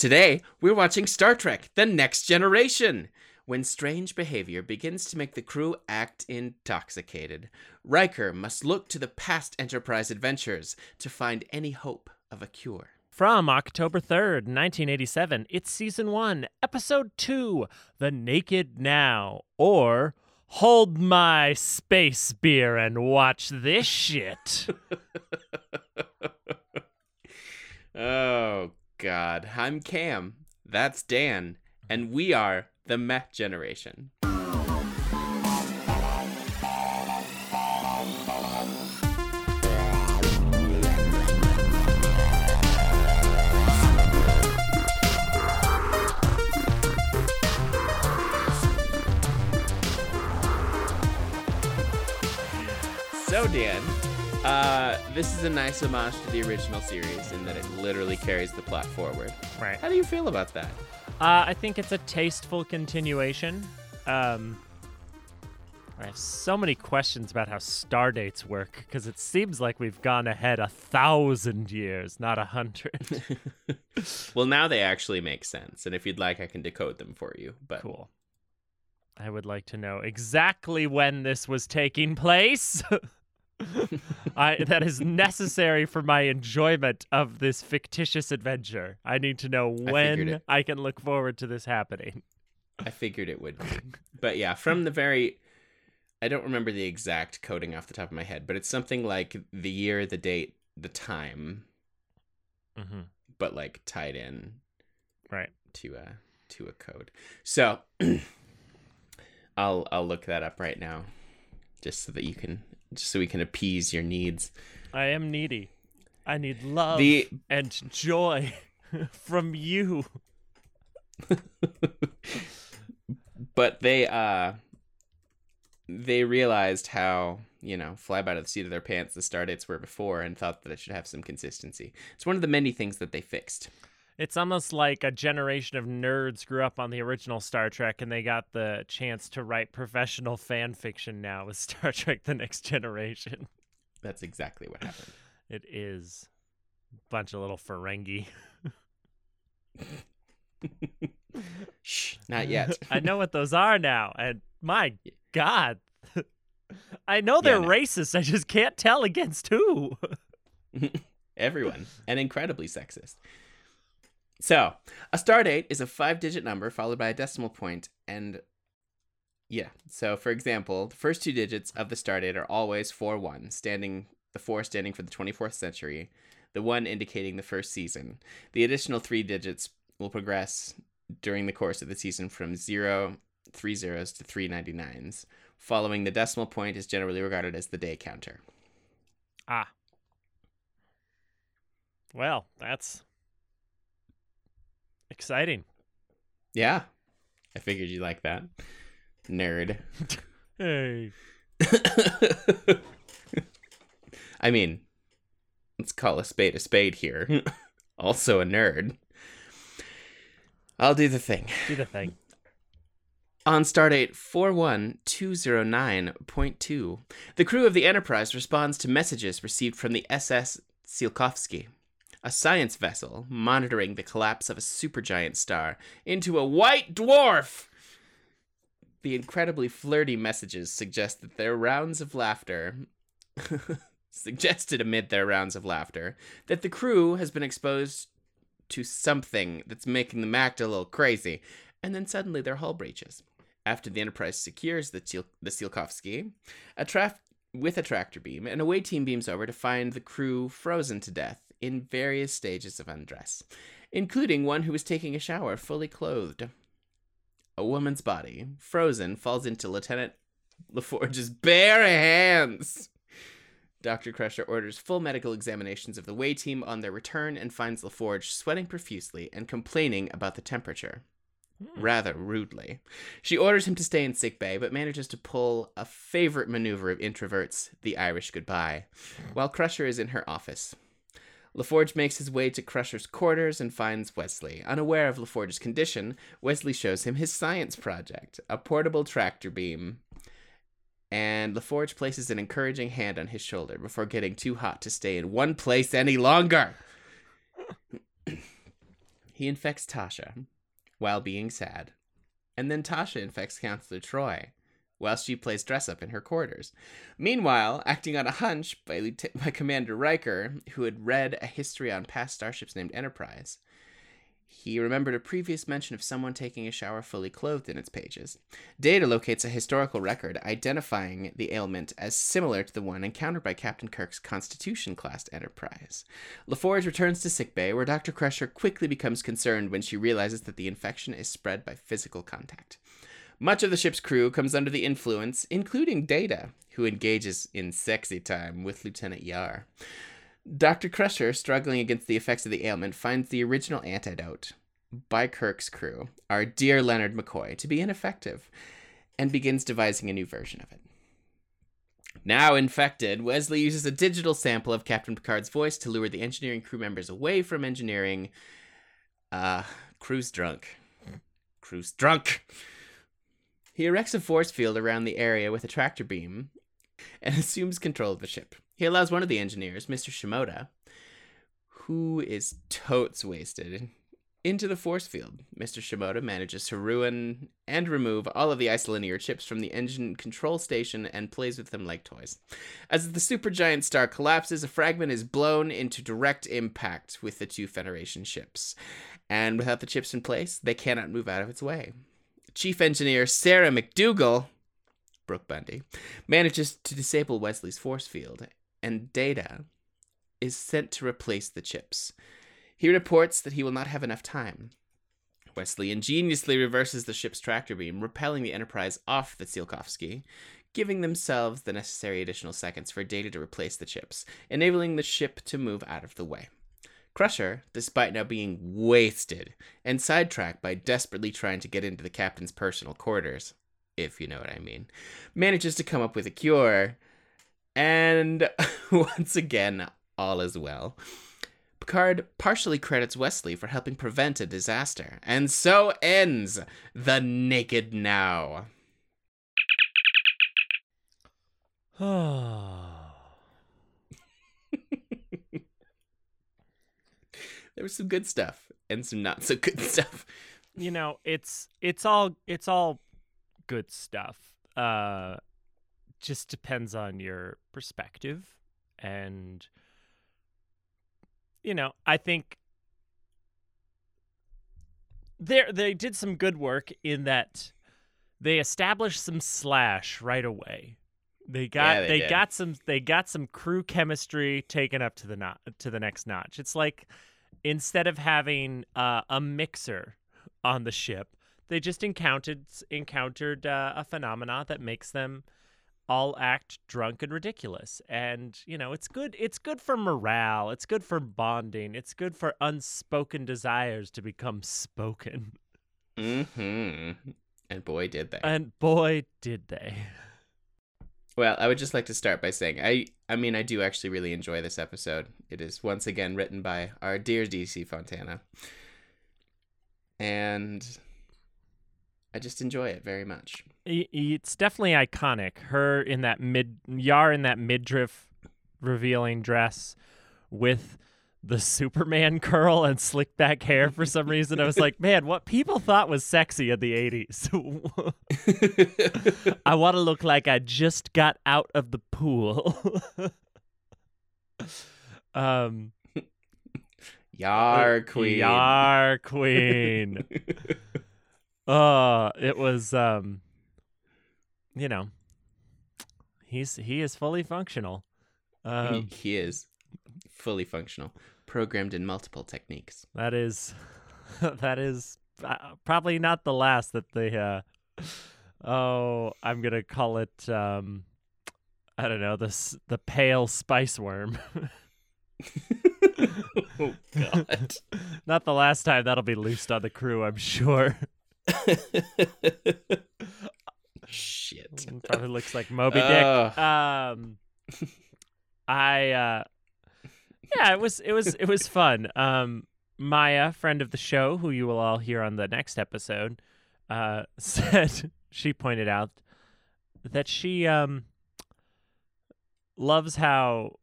Today, we're watching Star Trek The Next Generation. When strange behavior begins to make the crew act intoxicated, Riker must look to the past Enterprise adventures to find any hope of a cure. From October 3rd, 1987, it's Season 1, Episode 2 The Naked Now, or Hold My Space Beer and Watch This Shit. oh, God. I'm Cam. That's Dan. And we are the Mech Generation. So, Dan, uh, this is a nice homage to the original series in that it literally carries the plot forward. Right. How do you feel about that? Uh, I think it's a tasteful continuation. Um, I have so many questions about how star dates work because it seems like we've gone ahead a thousand years, not a hundred. well, now they actually make sense, and if you'd like, I can decode them for you. But cool. I would like to know exactly when this was taking place. I that is necessary for my enjoyment of this fictitious adventure. I need to know when I, I can look forward to this happening. I figured it would be. But yeah, from the very I don't remember the exact coding off the top of my head, but it's something like the year, the date, the time. Mm-hmm. But like tied in right to a to a code. So I'll I'll look that up right now just so that you can just so we can appease your needs. I am needy. I need love the... and joy from you. but they uh they realized how, you know, fly by the seat of their pants the star dates were before and thought that it should have some consistency. It's one of the many things that they fixed. It's almost like a generation of nerds grew up on the original Star Trek and they got the chance to write professional fan fiction now with Star Trek The Next Generation. That's exactly what happened. It is. A bunch of little Ferengi. Shh, not yet. I know what those are now, and my God. I know they're yeah, no. racist. I just can't tell against who. Everyone. And incredibly sexist. So, a star date is a five digit number followed by a decimal point, and yeah. So, for example, the first two digits of the star date are always 4 1, standing the 4 standing for the 24th century, the 1 indicating the first season. The additional three digits will progress during the course of the season from 0, three zeros to three ninety nines. Following the decimal point is generally regarded as the day counter. Ah. Well, that's Exciting. Yeah. I figured you like that. Nerd. hey. I mean, let's call a spade a spade here. also a nerd. I'll do the thing. Do the thing. On stardate 41209.2, the crew of the Enterprise responds to messages received from the SS Tsiolkovsky a science vessel monitoring the collapse of a supergiant star into a white dwarf. The incredibly flirty messages suggest that their rounds of laughter suggested amid their rounds of laughter that the crew has been exposed to something that's making them act a little crazy, and then suddenly their hull breaches. After the Enterprise secures the, Chil- the Tsiolkovsky, a tra- with a tractor beam, an away team beams over to find the crew frozen to death in various stages of undress, including one who was taking a shower fully clothed. A woman's body, frozen, falls into Lieutenant LaForge's bare hands. Dr. Crusher orders full medical examinations of the way team on their return and finds LaForge sweating profusely and complaining about the temperature. Hmm. Rather rudely. She orders him to stay in sickbay, but manages to pull a favorite maneuver of introverts, the Irish goodbye, while Crusher is in her office. LaForge makes his way to Crusher's quarters and finds Wesley. Unaware of LaForge's condition, Wesley shows him his science project, a portable tractor beam. And LaForge places an encouraging hand on his shoulder before getting too hot to stay in one place any longer. He infects Tasha while being sad. And then Tasha infects Counselor Troi while she plays dress up in her quarters. Meanwhile, acting on a hunch by, by Commander Riker, who had read a history on past starships named Enterprise, he remembered a previous mention of someone taking a shower fully clothed in its pages. Data locates a historical record identifying the ailment as similar to the one encountered by Captain Kirk's Constitution class Enterprise. LaForge returns to sickbay, where Dr. Crusher quickly becomes concerned when she realizes that the infection is spread by physical contact. Much of the ship's crew comes under the influence, including Data, who engages in sexy time with Lieutenant Yar. Dr. Crusher, struggling against the effects of the ailment, finds the original antidote by Kirk's crew, our dear Leonard McCoy, to be ineffective, and begins devising a new version of it. Now infected, Wesley uses a digital sample of Captain Picard's voice to lure the engineering crew members away from engineering. Uh, crew's drunk. Crew's drunk. He erects a force field around the area with a tractor beam and assumes control of the ship. He allows one of the engineers, Mr. Shimoda, who is totes wasted, into the force field. Mr. Shimoda manages to ruin and remove all of the isolinear chips from the engine control station and plays with them like toys. As the supergiant star collapses, a fragment is blown into direct impact with the two Federation ships. And without the chips in place, they cannot move out of its way. Chief Engineer Sarah MacDougal, Brooke Bundy, manages to disable Wesley's force field, and Data is sent to replace the chips. He reports that he will not have enough time. Wesley ingeniously reverses the ship's tractor beam, repelling the Enterprise off the Tsiolkovsky, giving themselves the necessary additional seconds for Data to replace the chips, enabling the ship to move out of the way. Crusher, despite now being wasted and sidetracked by desperately trying to get into the captain's personal quarters, if you know what I mean, manages to come up with a cure. And once again, all is well. Picard partially credits Wesley for helping prevent a disaster, and so ends the Naked Now. there was some good stuff and some not so good stuff. you know, it's it's all it's all good stuff. Uh just depends on your perspective and you know, I think they they did some good work in that they established some slash right away. They got Yeah, they they, got some they got some crew chemistry taken up to the not to the next notch. It's like instead of having uh, a mixer on the ship, they just encountered encountered uh, a phenomena that makes them all act drunk and ridiculous. And you know, it's good. It's good for morale. It's good for bonding. It's good for unspoken desires to become spoken. Mm-hmm. And boy, did they. And boy, did they. Well, I would just like to start by saying I I mean I do actually really enjoy this episode. It is once again written by our dear DC Fontana. And I just enjoy it very much. It's definitely iconic. Her in that mid Yar in that midriff revealing dress with the Superman curl and slick back hair for some reason. I was like, man, what people thought was sexy in the 80s. I want to look like I just got out of the pool. um Yar Queen. Yar Queen. Uh, it was um you know, he's he is fully functional. Um he is fully functional, programmed in multiple techniques. that is that is uh, probably not the last that they uh oh, I'm going to call it um I don't know, this the pale spice worm. oh god. not the last time that'll be loosed on the crew, I'm sure. Shit. Probably looks like Moby Dick. Ugh. um i uh yeah it was it was it was fun um maya friend of the show who you will all hear on the next episode uh said she pointed out that she um loves how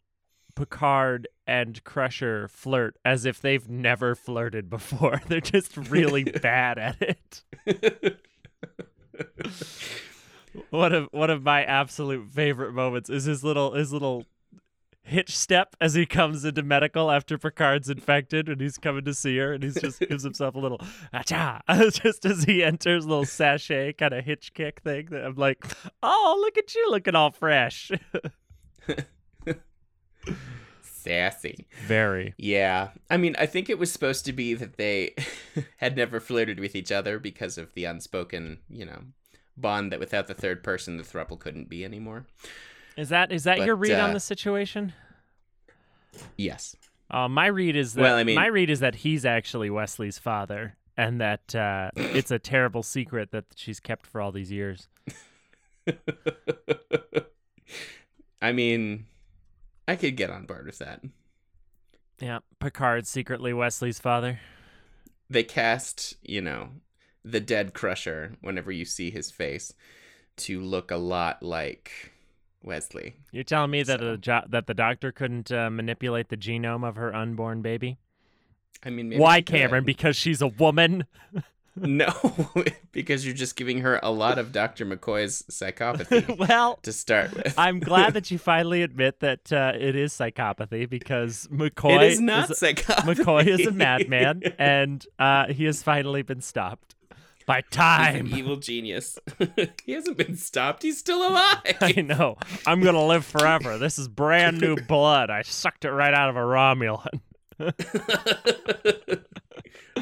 picard and Crusher flirt as if they've never flirted before. They're just really bad at it. one of one of my absolute favorite moments is his little his little hitch step as he comes into medical after Picard's infected and he's coming to see her and he's just gives himself a little acha just as he enters a little sashay kind of hitch kick thing that I'm like, oh look at you looking all fresh. Sassy. Very. Yeah. I mean, I think it was supposed to be that they had never flirted with each other because of the unspoken, you know, bond that without the third person the throuple couldn't be anymore. Is that is that your But, read on uh, the situation? Yes. Uh, my read is that Well, I mean- my read is that he's actually Wesley's father, and that uh, it's a terrible secret that she's kept for all these years. I mean, I could get on board with that. Yeah, Picard secretly Wesley's father. They cast, you know, the dead crusher whenever you see his face to look a lot like Wesley. You're telling me that So- the jo- that the doctor couldn't uh, manipulate the genome of her unborn baby? I mean, maybe Why. Cameron? Because she's a woman. No, because you're just giving her a lot of Dr. McCoy's psychopathy well, to start with. I'm glad that you finally admit that uh, it is psychopathy because McCoy it is not a- psychopathy. McCoy is a madman, and uh, he has finally been stopped by time. evil genius. he hasn't been stopped. He's still alive. I know. I'm gonna live forever. This is brand new blood. I sucked it right out of a Romulan.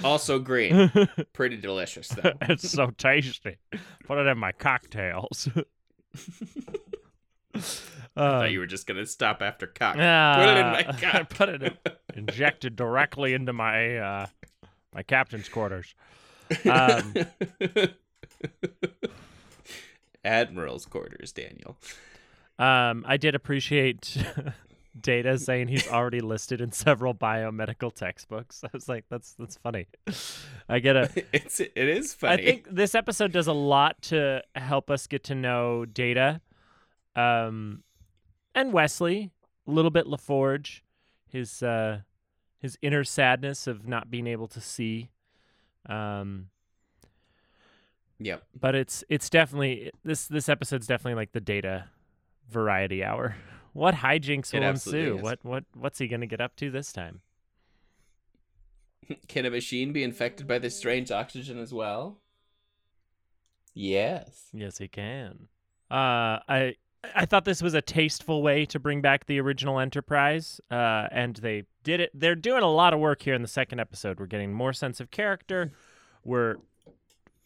also green. Pretty delicious though. it's so tasty. Put it in my cocktails. I Uh, thought you were just gonna stop after cock. ah, Put it in my I cock. put it in- injected directly into my uh, my captain's quarters. Um, Admiral's quarters, Daniel. Um, I did appreciate Data saying he's already listed in several biomedical textbooks. I was like, that's that's funny. I get a. It's it is funny. I think this episode does a lot to help us get to know Data, um, and Wesley. A little bit LaForge, his uh, his inner sadness of not being able to see. Um, Yep. but it's it's definitely this this episode's definitely like the Data variety hour. What hijinks will ensue? is. What what what's he gonna get up to this time? Can a machine be infected by this strange oxygen as well? Yes. Yes, he can. Uh, I I thought this was a tasteful way to bring back the original Enterprise, uh, and they did it. They're doing a lot of work here in the second episode. We're getting more sense of character. We're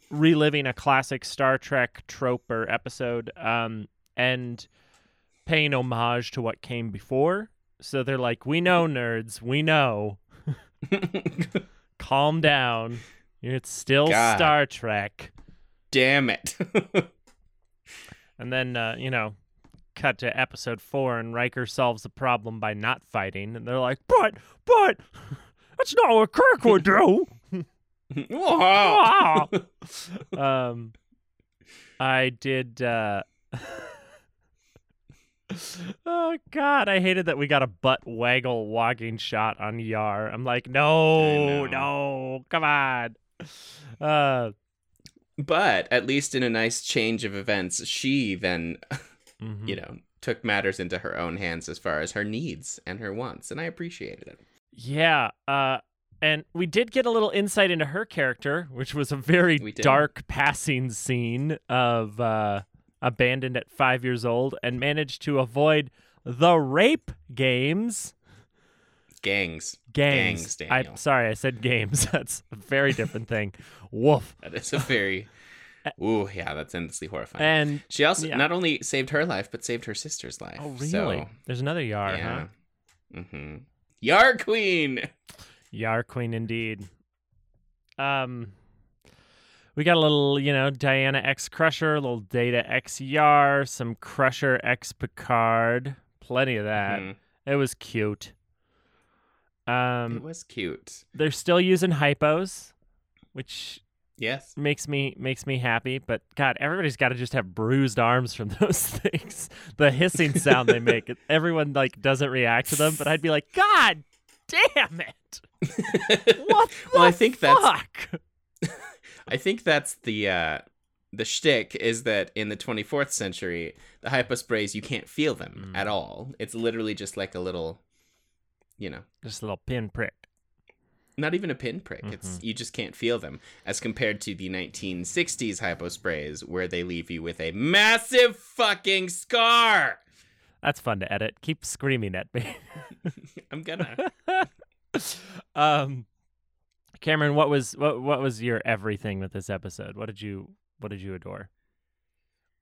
reliving a classic Star Trek trope or episode, um, and paying homage to what came before. So they're like, "We know, nerds. We know. Calm down. It's still God. Star Trek." Damn it. And then, uh, you know, cut to episode four, and Riker solves the problem by not fighting. And they're like, but, but, that's not what Kirk would do. Whoa. um, I did. Uh... oh God, I hated that we got a butt waggle walking shot on Yar. I'm like, no, no, come on. Uh, But at least in a nice change of events, she then, mhm. you know, took matters into her own hands as far as her needs and her wants, and I appreciated it. Yeah, uh, and we did get a little insight into her character, which was a very dark passing scene of uh, abandoned at five years old, and managed to avoid the rape games. Gangs. Gangs. Gangs, I Daniel. sorry, I said games. That's a very different thing. Woof. That is a very. Ooh, yeah, that's endlessly horrifying. And she also yeah. not only saved her life, but saved her sister's life. oh, really? So, There's another Yar, yeah. huh? Mm-hmm. Yar Queen. Yar Queen indeed. Um we got a little, you know, Diana X Crusher, a little Data X Yar, some Crusher X Picard. Plenty of that. Mhm. It was cute. Um, it was cute. they're still using hypos, which Yes. makes me makes me happy. But God, everybody's got to just have bruised arms from those things. The hissing sound they make, everyone like doesn't react to them. But I'd be like, God damn it! What the Well, I think that's- fuck? I think that's the uh the shtick is that in the 24th century, the hyposprays you can't feel them Mm. at all. It's literally just like a little, you know, just a little pinprick. Not even a pinprick. Mm-hmm. It's you just can't feel them as compared to the 1960s hyposprays where they leave you with a massive fucking scar. That's fun to edit. Keep screaming at me. I'm gonna. um, Cameron, what was what what was your everything with this episode? What did you what did you adore?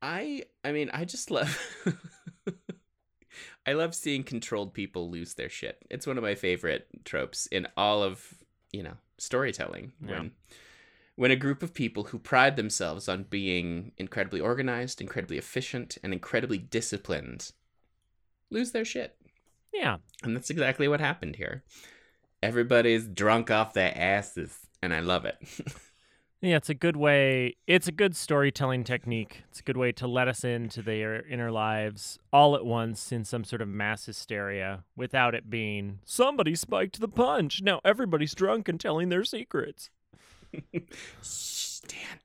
I I mean, I just love I love seeing controlled people lose their shit. It's one of my favorite tropes in all of, you know, storytelling. Yeah. When when a group of people who pride themselves on being incredibly organized, incredibly efficient, and incredibly disciplined lose their shit. Yeah, And that's exactly what happened here. Everybody's drunk off their asses, and I love it. yeah. It's a good way. It's a good storytelling technique. It's a good way to let us into their inner lives all at once in some sort of mass hysteria without it being somebody spiked the punch. Now everybody's drunk and telling their secrets. Shh, Dan,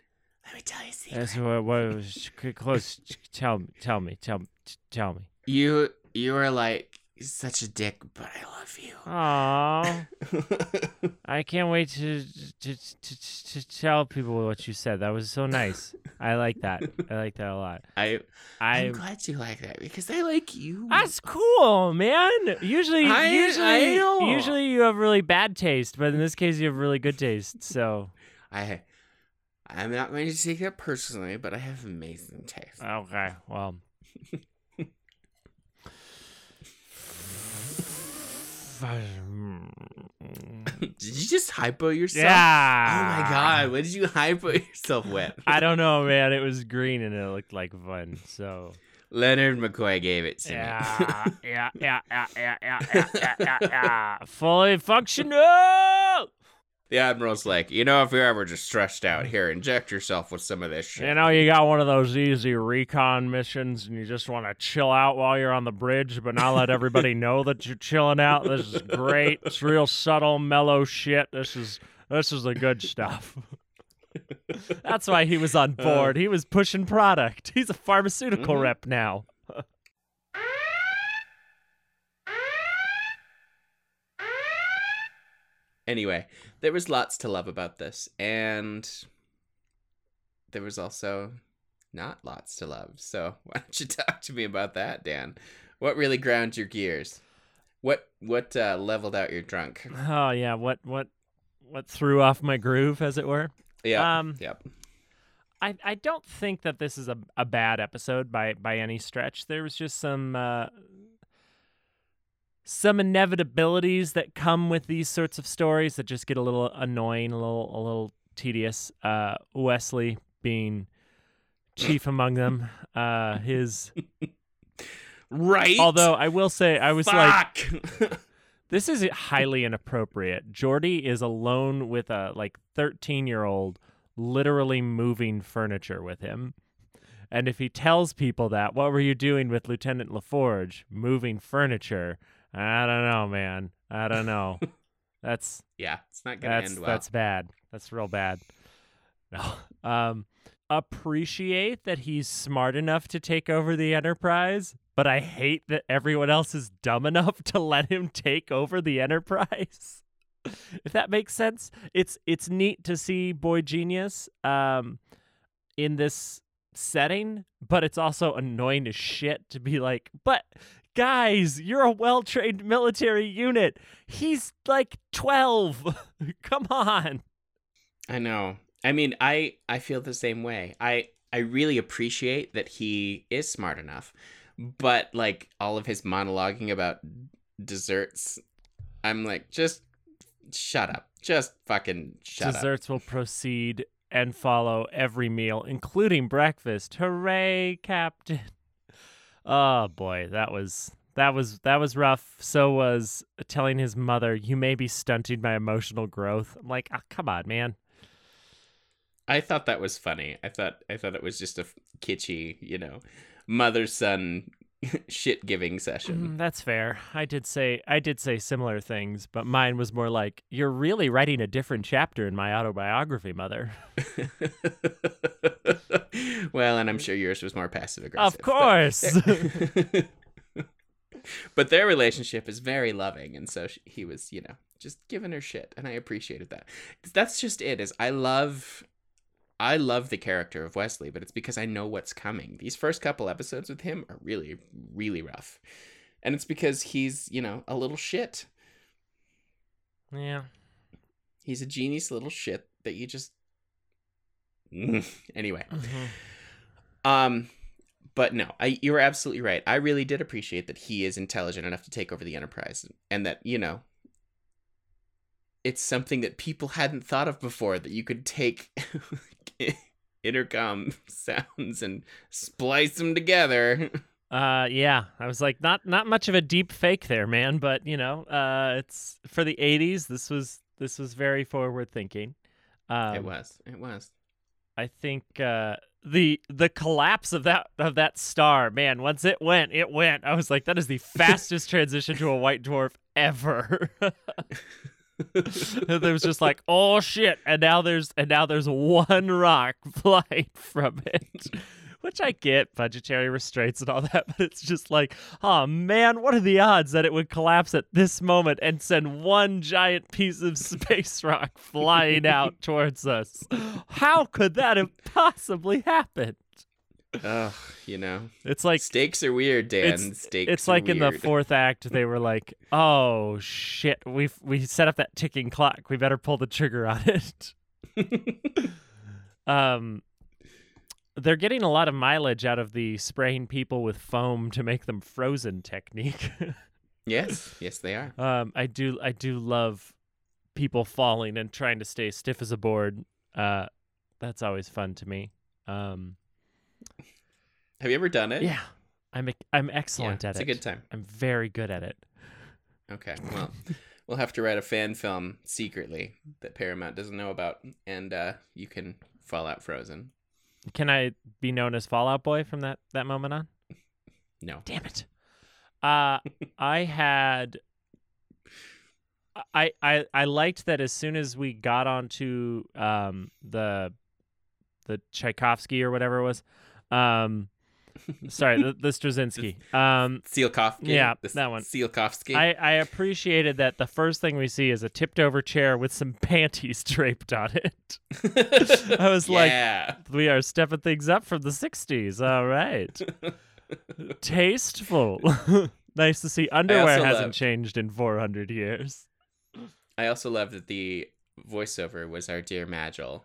let me tell you a secret. That's what, what was close. Tell me, tell me, tell me, tell me. You you are like such a dick, but I love you. Aww. I can't wait to, to to to tell people what you said. That was so nice. I like that. I like that a lot. I I'm I glad you like that because I like you. that's cool, man. Usually, I- usually, I usually you have really bad taste, but in this case, you have really good taste. So I I'm not going to take that personally, but I have amazing taste. okay, well. Hmm. Did you just hypo yourself? yeah. Oh my god, what did you hypo yourself with? I don't know, man. It was green and it looked like fun. So Leonard McCoy gave it to yeah, me. yeah, yeah, yeah, yeah, yeah, yeah, yeah, yeah, yeah. Fully functional. The admiral's like, you know, if you're ever just stressed out, here, inject yourself with some of this shit. You know, you got one of those easy recon missions, and you just want to chill out while you're on the bridge, but not let everybody know that you're chilling out. This is great. It's real subtle, mellow shit. This is this is the good stuff. That's why he was on board. He was pushing product. He's a pharmaceutical Mhm. rep now. Anyway, there was lots to love about this, and there was also not lots to love. So why don't you talk to me about that, Dan? What really ground your gears? What what uh, leveled out your drunk? Oh yeah, what what what threw off my groove, as it were. Yeah, Um, yep. I, I don't think that this is a, a bad episode by by any stretch. There was just some uh, some inevitabilities that come with these sorts of stories that just get a little annoying, a little a little tedious. Uh, Wesley being chief among them. Uh, his Right. although I will say I was like this is highly inappropriate. Geordi is alone with a like 13 year old, literally moving furniture with him. And if he tells people that, what were you doing with Lieutenant LaForge? Moving furniture. I don't know, man. I don't know. That's yeah, it's not gonna that's end well. that's bad. That's real bad. No. Um appreciate that he's smart enough to take over the enterprise, but I hate that everyone else is dumb enough to let him take over the enterprise. if that makes sense. It's it's neat to see Boy Genius um in this setting, but it's also annoying as shit to be like, but guys, you're a well trained military unit. He's like 12. Come on. I know. I mean, I I feel the same way. I I really appreciate that he is smart enough, but like all of his monologuing about desserts, I'm like, just shut up. Just fucking shut up. Desserts will proceed and follow every meal, including breakfast. Hooray, Captain. Oh boy, that was that was that was rough. So was telling his mother, "You may be stunting my emotional growth." I'm like, oh, come on, man. I thought that was funny. I thought I thought it was just a kitschy, you know, mother son shit giving session. Mm, that's fair. I did say I did say similar things, but mine was more like, "You're really writing a different chapter in my autobiography, mother." well, and I'm sure yours was more passive aggressive. Of course. But, but their relationship is very loving, and so she, he was, you know, just giving her shit, and I appreciated that. That's just it. Is I love. I love the character of Wesley, but it's because I know what's coming. These first couple episodes with him are really, really rough. And it's because he's, you know, a little shit. yeah. He's a genius little shit that you just anyway. Mhm. Um but no, I you're absolutely right. I really did appreciate that he is intelligent enough to take over the enterprise and that, you know, it's something that people hadn't thought of before that you could take intercom sounds and splice them together. Uh, yeah. I was like, not not much of a deep fake there, man. But you know, uh, it's for the '80s. This was this was very forward thinking. Um, it was. It was. I think uh, the the collapse of that of that star, man. Once it went, it went. I was like, that is the fastest transition to a white dwarf ever. there was just like, oh shit, and now there's and now there's one rock flying from it. Which I get, budgetary restraints and all that, but it's just like, oh man, what are the odds that it would collapse at this moment and send one giant piece of space rock flying out towards us? How could that have possibly happened? Ugh, you know. It's like Stakes are weird, Dan. it's Stakes it's like in the fourth act they were like, "Oh shit, we we set up that ticking clock. We better pull the trigger on it." um they're getting a lot of mileage out of the spraying people with foam to make them frozen technique. yes, yes, they are. um I do I do love people falling and trying to stay stiff as a board. Uh that's always fun to me. Um Have you ever done it? yeah. I'm I'm Yeah, excellent at it's it. It's a good time. I'm very good at it. Okay, well, we'll have to write a fan film secretly that Paramount doesn't know about, and uh, you can Fallout frozen. Can I be known as Fallout Boy from that that moment on? No. Damn it. Uh I had I I I liked that as soon as we got onto um the the Tchaikovsky or whatever it was. Um sorry, the, the Straczynski. Um Sealkovsky. Yeah, that one. Sealkovsky. I, I appreciated that the first thing we see is a tipped over chair with some panties draped on it. I was like. We are stepping things up from the 60s. All right. Tasteful. nice to see underwear hasn't love- changed in 400 years. I also love that the voiceover was our dear Majel,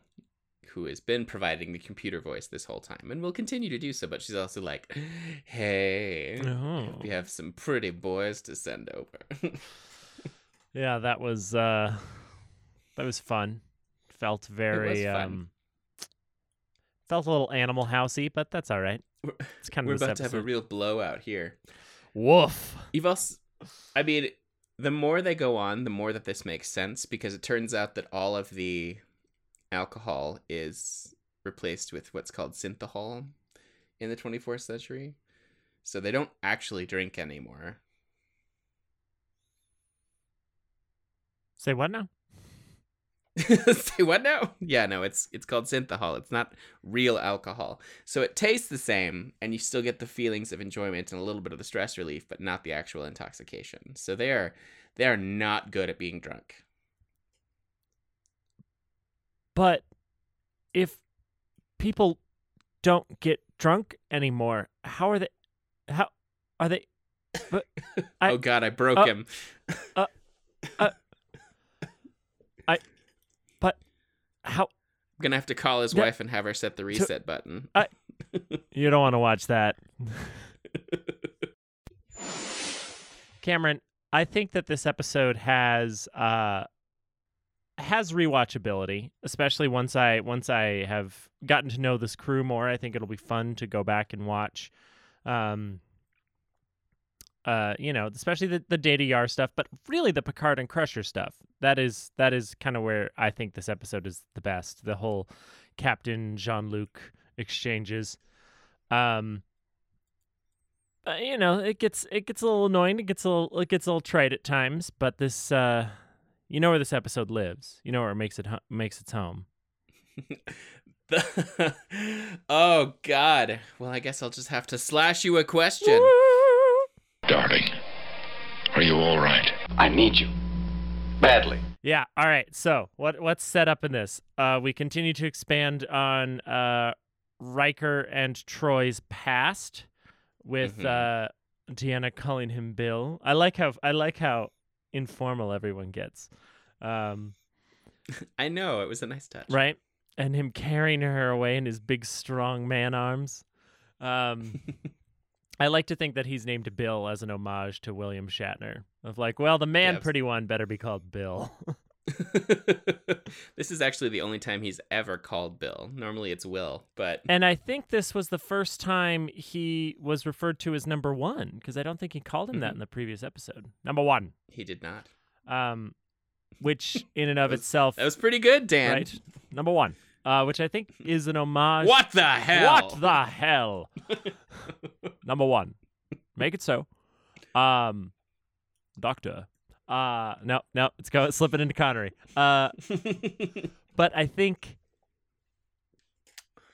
who has been providing the computer voice this whole time and will continue to do so. But she's also like, "Hey, Oh. we have some pretty boys to send over." Yeah, that was uh that was fun. Felt very fun. um felt a little animal housey, but that's all right. It's kind of We're about to have a real blowout here. Woof. You've also, I mean, the more they go on, the more that this makes sense because it turns out that all of the alcohol is replaced with what's called synthahol in the 24th century. So they don't actually drink anymore. Say what now? Say what now? Yeah, no, it's it's called synthahol. It's not real alcohol. So it tastes the same and you still get the feelings of enjoyment and a little bit of the stress relief, but not the actual intoxication. So they are they are not good at being drunk. But if people don't get drunk anymore, how are they how are they but I- oh god, I broke him. uh, uh, I. But how I'm gonna have to call his wife and have her set the reset button. You don't want to watch that. Cameron, I think that this episode has uh has rewatchability, especially once I once I have gotten to know this crew more. I think it'll be fun to go back and watch. Um uh, you know, especially the, the Data Yar stuff, but really the Picard and Crusher stuff. That is that is kind of where I think this episode is the best. The whole Captain Jean Luc exchanges. Um, uh, you know, it gets it gets a little annoying. It gets a little it gets a little trite at times. But this, uh, you know where this episode lives. You know where it makes it ho- makes its home. The- oh God. Well, I guess I'll just have to slash you a question. Darling, are you all right? I need you. Badly. Yeah. All right. So what what's set up in this? Uh, we continue to expand on uh, Riker and Troi's past with Mhm. uh, Deanna calling him Bill. I like how I like how informal everyone gets. Um, I know it was a nice touch. right? And him carrying her away in his big, strong man arms. Um, I like to think that he's named Bill as an homage to William Shatner. Of like, well, the man Yes. pretty one better be called Bill. this is actually the only time he's ever called Bill. Normally it's Will, but and I think this was the first time he was referred to as number one because I don't think he called him that Mhm. in the previous episode. Number one, he did not. um, which in and of was- itself, That was pretty good, Dan. right? Number one, uh, which I think is an homage. What the hell? What the hell? Number one, make it so. Um, doctor. Uh, no, no, it's go slipping into Connery. Uh, but I think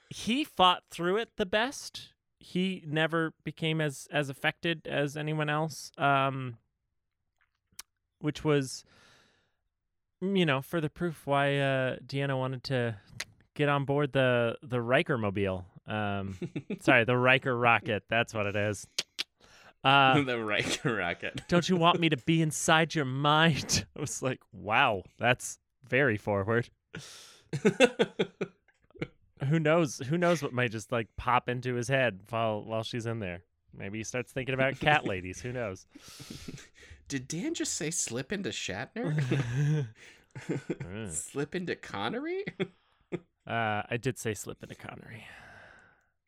he fought through it the best. He never became as as affected as anyone else. Um, which was, you know, further proof why uh, Deanna wanted to get on board the the Riker mobile. Um, sorry, the Riker rocket. That's what it is. Uh, the Riker rocket. don't you want me to be inside your mind? I was like, wow, that's very forward. Who knows? Who knows what might just like pop into his head while while she's in there? Maybe he starts thinking about cat ladies. Who knows? Did Dan just say slip into Shatner? Mm. slip into Connery? Uh, I did say slip into Connery.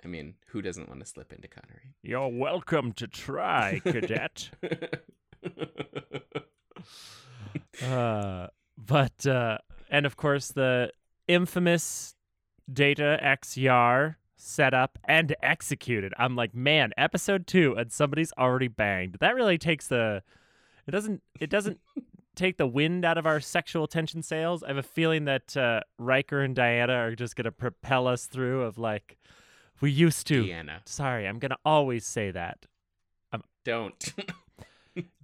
I mean, who doesn't want to slip into Connery? You're welcome to try, cadet. uh, but uh, and of course the infamous Data X Yar set up and executed. I'm like, man, episode two, and somebody's already banged. That really takes the. It doesn't. It doesn't take the wind out of our sexual tension sails. I have a feeling that uh, Riker and Diana are just gonna propel us through. Of like, we used to. Deanna, Sorry, I'm gonna always say that. don't.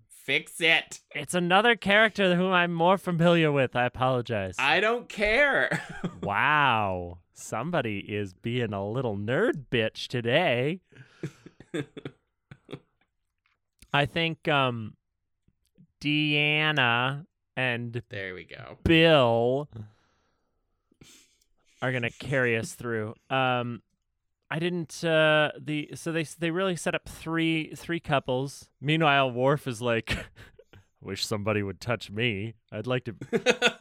Fix it. It's another character whom I'm more familiar with. I apologize. I don't care. wow. Somebody is being a little nerd bitch today. I think um Deanna and there we go. Bill are gonna carry us through. Um, I didn't. Uh, the so they they really set up three three couples. Meanwhile, Worf is like, "Wish somebody would touch me. I'd like to.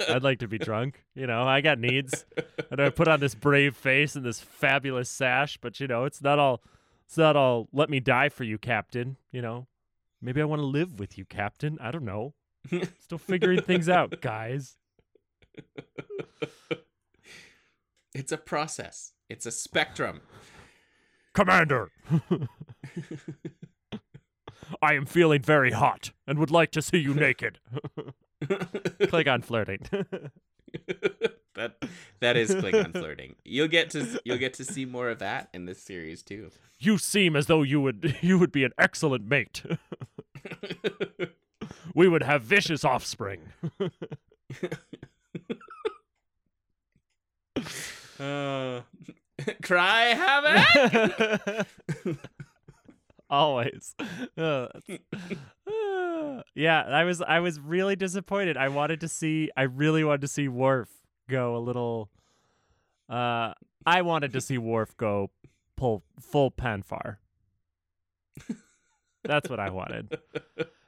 I'd like to be drunk. You know, I got needs. And I put on this brave face and this fabulous sash, but you know, it's not all. It's not all. Let me die for you, Captain. You know, maybe I want to live with you, Captain. I don't know. Still figuring things out, guys. it's a process. It's a spectrum. Commander, I am feeling very hot and would like to see you naked. Klingon flirting. that that is Klingon flirting. You'll get to you'll get to see more of that in this series too. you seem as though you would you would be an excellent mate. we would have vicious offspring. Uh, cry havoc. Always. Uh, uh, yeah, I was I was really disappointed. I wanted to see I really wanted to see Worf go a little uh I wanted to see Worf go pull full Pon farr. That's what I wanted.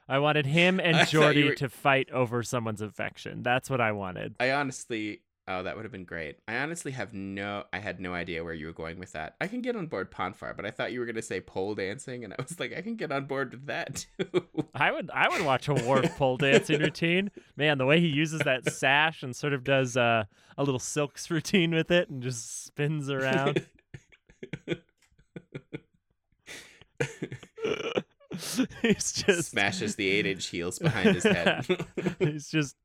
I wanted him and Geordi were- to fight over someone's affection. That's what I wanted. I honestly Oh, that would have been great. I honestly have no I had no idea where you were going with that. I can get on board Pon farr, but I thought you were gonna say pole dancing, and I was like, I can get on board with that too. I would I would watch a Worf pole dancing routine. Man, the way he uses that sash and sort of does uh, a little silks routine with it and just spins around. He's just Smashes the eight inch heels behind his head. He's just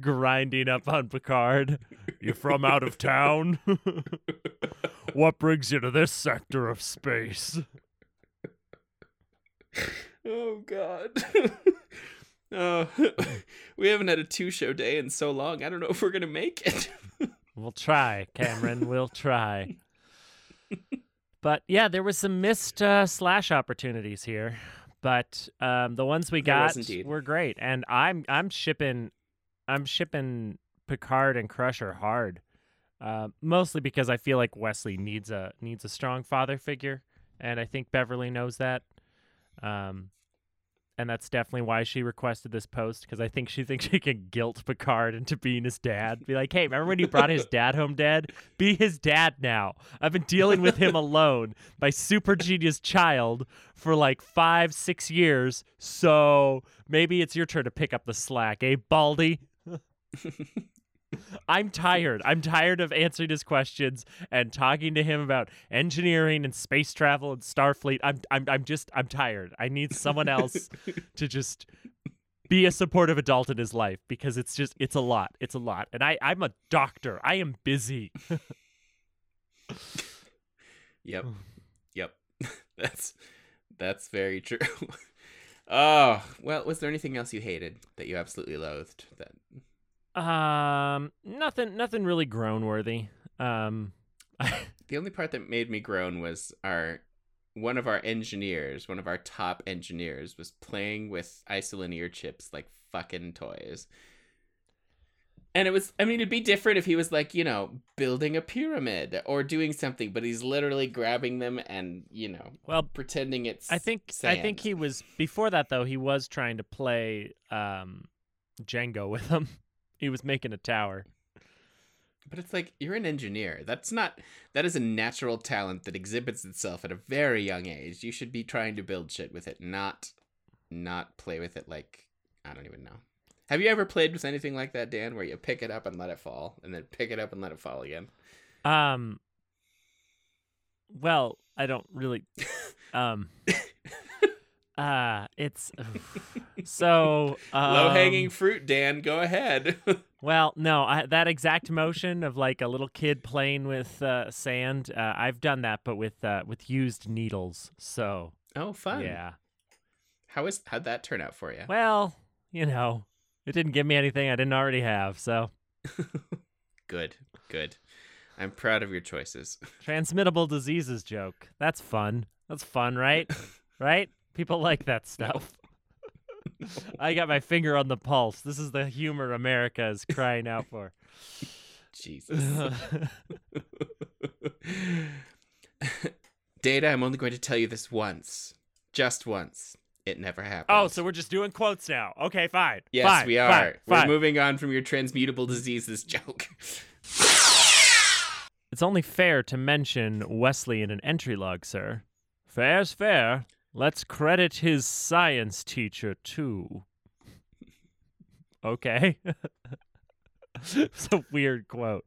grinding up on Picard. You from out of town? what brings you to this sector of space? oh god. oh, we haven't had a two show day in so long. I don't know if we're gonna make it. We'll try, Cameron. We'll try. But yeah, there was some missed uh, slash opportunities here, but um, the ones we got were great, and I'm I'm shipping, I'm shipping Picard and Crusher hard, uh, mostly because I feel like Wesley needs a needs a strong father figure, and I think Beverly knows that, um, and that's definitely why she requested this post because I think she thinks she can guilt Picard into being his dad. Be like, hey, remember when you brought his dad home dead? Be his dad now. I've been dealing with him alone, my super genius child, for like five, six years. So maybe it's your turn to pick up the slack, eh, Baldy? I'm tired. I'm tired of answering his questions and talking to him about engineering and space travel and Starfleet. I'm I'm I'm just I'm tired. I need someone else to just be a supportive adult in his life because it's just it's a lot. It's a lot. And I I'm a doctor. I am busy. Yep. Yep. that's that's very true. oh, well, was there anything else you hated that you absolutely loathed that Um nothing nothing really groan worthy. Um the only part that made me groan was our one of our engineers, one of our top engineers was playing with isolinear chips like fucking toys. And it was I mean it'd be different if he was like, you know, building a pyramid or doing something, but he's literally grabbing them and, you know, well pretending it's I think I think he was before that though. He was trying to play um, Jenga with him. He was making a tower. But it's like you're an engineer. That's not that is a natural talent that exhibits itself at a very young age. You should be trying to build shit with it, not not play with it like I don't even know. Have you ever played with anything like that, Dan, where you pick it up and let it fall and then pick it up and let it fall again? Um. Well, I don't really. Um. Uh, it's so um, Low hanging fruit, Dan. Go ahead. Well, no, I, that exact motion of like a little kid playing with uh, sand. Uh, I've done that, but with uh, with used needles. So oh, fun. yeah. How is how'd that turn out for you? Well, you know, it didn't give me anything I didn't already have. So good, good. I'm proud of your choices. transmittable diseases joke. That's fun. That's fun, right? right? People like that stuff. I got my finger on the pulse. This is the humor America is crying out for. Jesus. Data, I'm only going to tell you this once. Just once. It never happened. oh, so we're just doing quotes now. Okay, fine. Yes, fine, we fine, are. We're fine. moving on from your transmutable diseases joke. It's only fair to mention Wesley in an entry log, sir. Fair's fair. Let's credit his science teacher, too. Okay. it's a weird quote.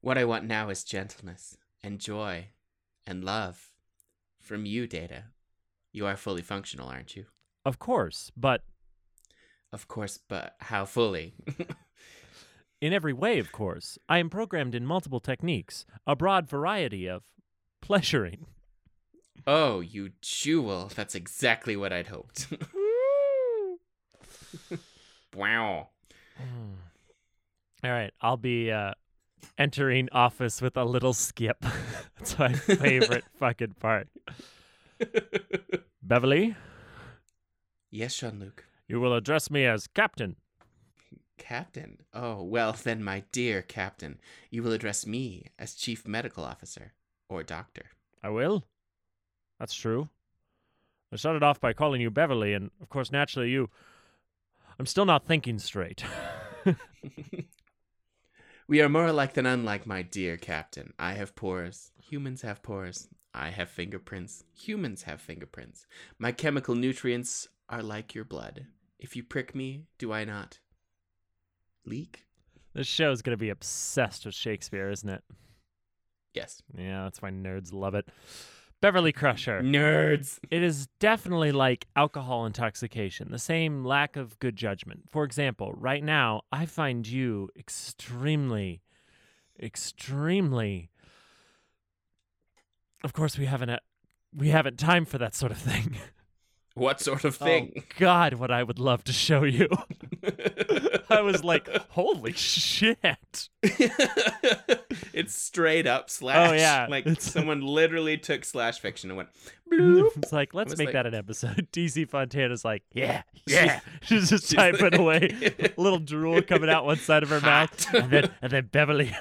What I want now is gentleness and joy and love from you, Data. You are fully functional, aren't you? Of course, but Of course, but how fully? in every way, of course. I am programmed in multiple techniques, a broad variety of pleasuring. Oh, you jewel. That's exactly what I'd hoped. wow. All right, I'll be uh, entering office with a little skip. That's my favorite fucking part. Beverly, Yes, Jean Luc. you will address me as Captain. Captain. Oh, well, then, my dear Captain, you will address me as Chief Medical Officer or Doctor. I will. That's true. I started off by calling you Beverly, and of course, naturally, you. I'm still not thinking straight. We are more alike than unlike, my dear captain. I have pores. Humans have pores. I have fingerprints. Humans have fingerprints. My chemical nutrients are like your blood. If you prick me, do I not leak? This show's gonna be obsessed with Shakespeare, isn't it? Yes. Yeah, that's why nerds love it. Beverly Crusher. Nerds. It is definitely like alcohol intoxication, the same lack of good judgment. For example, right now, I find you extremely, extremely. Of course, we haven't uh, we haven't time for that sort of thing. What sort of thing? Oh God, what I would love to show you. I was like, holy shit. it's straight up slash. Oh, yeah. Like It's- someone literally took slash fiction and went bloop. It's like, let's make like- that an episode. DC Fontana's like, yeah, Yeah. She's just She's typing like- away, little drool coming out one side of her mouth, and then and then Beverly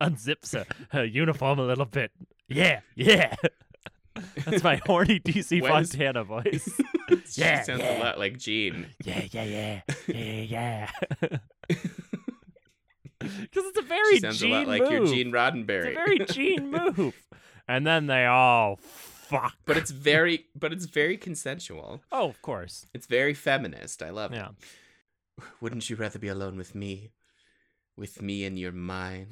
unzips her, her uniform a little bit. Yeah, yeah. That's my horny DC does- Fontana voice. she Yeah, sounds yeah. a lot like Gene. Yeah, yeah, yeah, yeah, yeah. Because it's a very She sounds Gene a lot like move. your Gene It's Roddenberry. a very Gene move. And then they all fuck. but it's very, but it's very consensual. oh, of course. It's very feminist. I love Yeah. it. Wouldn't you rather be alone with me? With me in your mind.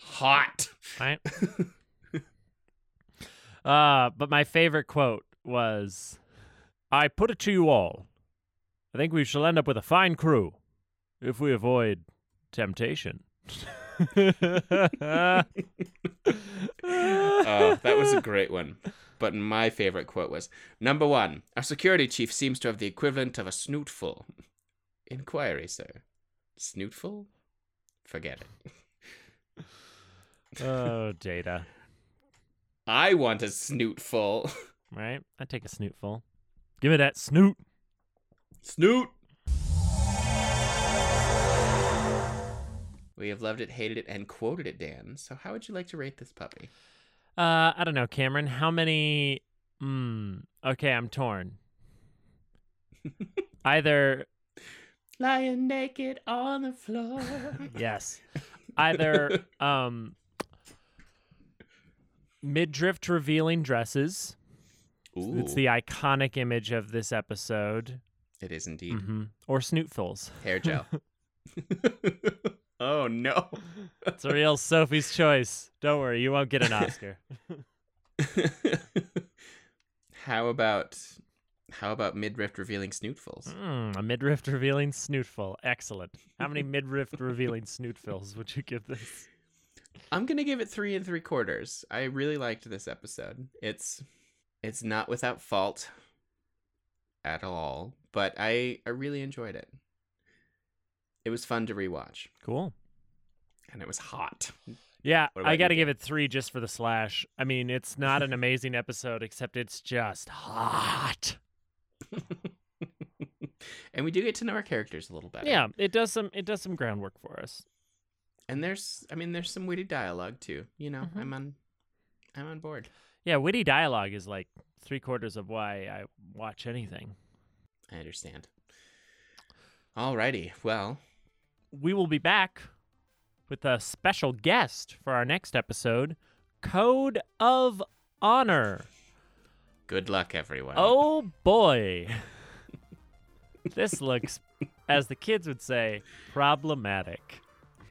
Hot. right? Uh, but my favorite quote was I put it to you all. I think we shall end up with a fine crew if we avoid temptation. Oh, that was a great one. But my favorite quote was Number one, our security chief seems to have the equivalent of a snootful. Inquiry, sir. Snootful? Forget it. oh, data. I want a snootful. Right? I take a snootful. Give me that snoot. Snoot! We have loved it, hated it, and quoted it, Dan. So, how would you like to rate this puppy? Uh, I don't know, Cameron. How many? Hmm. Okay, I'm torn. Either Lying naked on the floor. yes, either um midriff revealing dresses. Ooh, It's the iconic image of this episode. it is indeed. hmm Or snootfuls. Hair gel. oh, no. It's a real Sophie's choice. Don't worry, you won't get an Oscar. how about how about midriff revealing snootfuls? Mm, a midriff revealing snootful. Excellent. How many midriff revealing snootfuls would you give this? I'm gonna give it three and three quarters. I really liked this episode. It's it's not without fault at all, but I I really enjoyed it. It was fun to rewatch, Cool. and it was hot. Yeah, I got to give it three just for the slash. I mean, it's not an amazing episode, except it's just hot. and we do get to know our characters a little better. Yeah, it does some it does some groundwork for us. And there's I mean there's some witty dialogue too. You know, Mhm. I'm on I'm on board. Yeah, witty dialogue is like three quarters of why I watch anything. I understand. Alrighty, well, We will be back with a special guest for our next episode Code of Honor. good luck everyone. Oh boy. this looks, as the kids would say, problematic.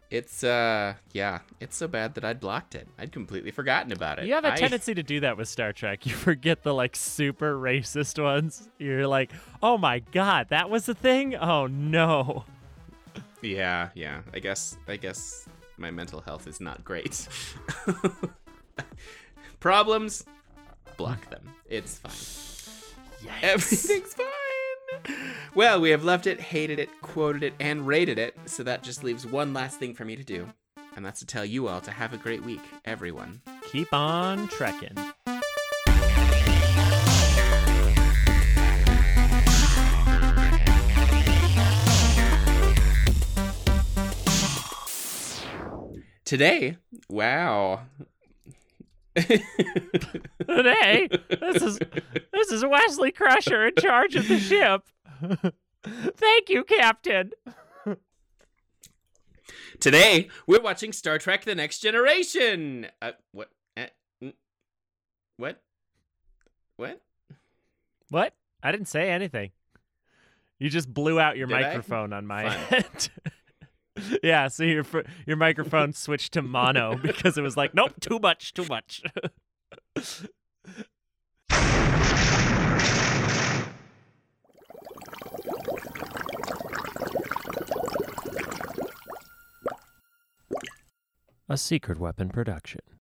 It's uh yeah, it's so bad that I'd blocked it. I'd completely forgotten about it. You have a I- tendency to do that with Star Trek. You forget the like super racist ones. You're like, oh my god, that was the thing? Oh no. Yeah, yeah. I guess I guess my mental health is not great. Problems, block them. It's fine. Everything's fine. Well, we have loved it, hated it, quoted it, and rated it, so that just leaves one last thing for me to do. And that's to tell you all to have a great week, everyone. Keep on trekking. Today, wow. Today, this is this is Wesley Crusher in charge of the ship. Thank you, Captain. Today, we're watching Star Trek The Next Generation. Uh, what? Uh, what? What? What? I didn't say anything. You just blew out your Did I? microphone on my Fun. end. yeah, so your your microphone switched to mono because it was like, nope, too much, too much. A secret weapon production.